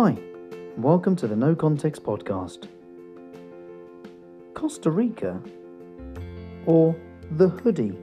Hi, welcome to the No Context Podcast. Costa Rica or the hoodie?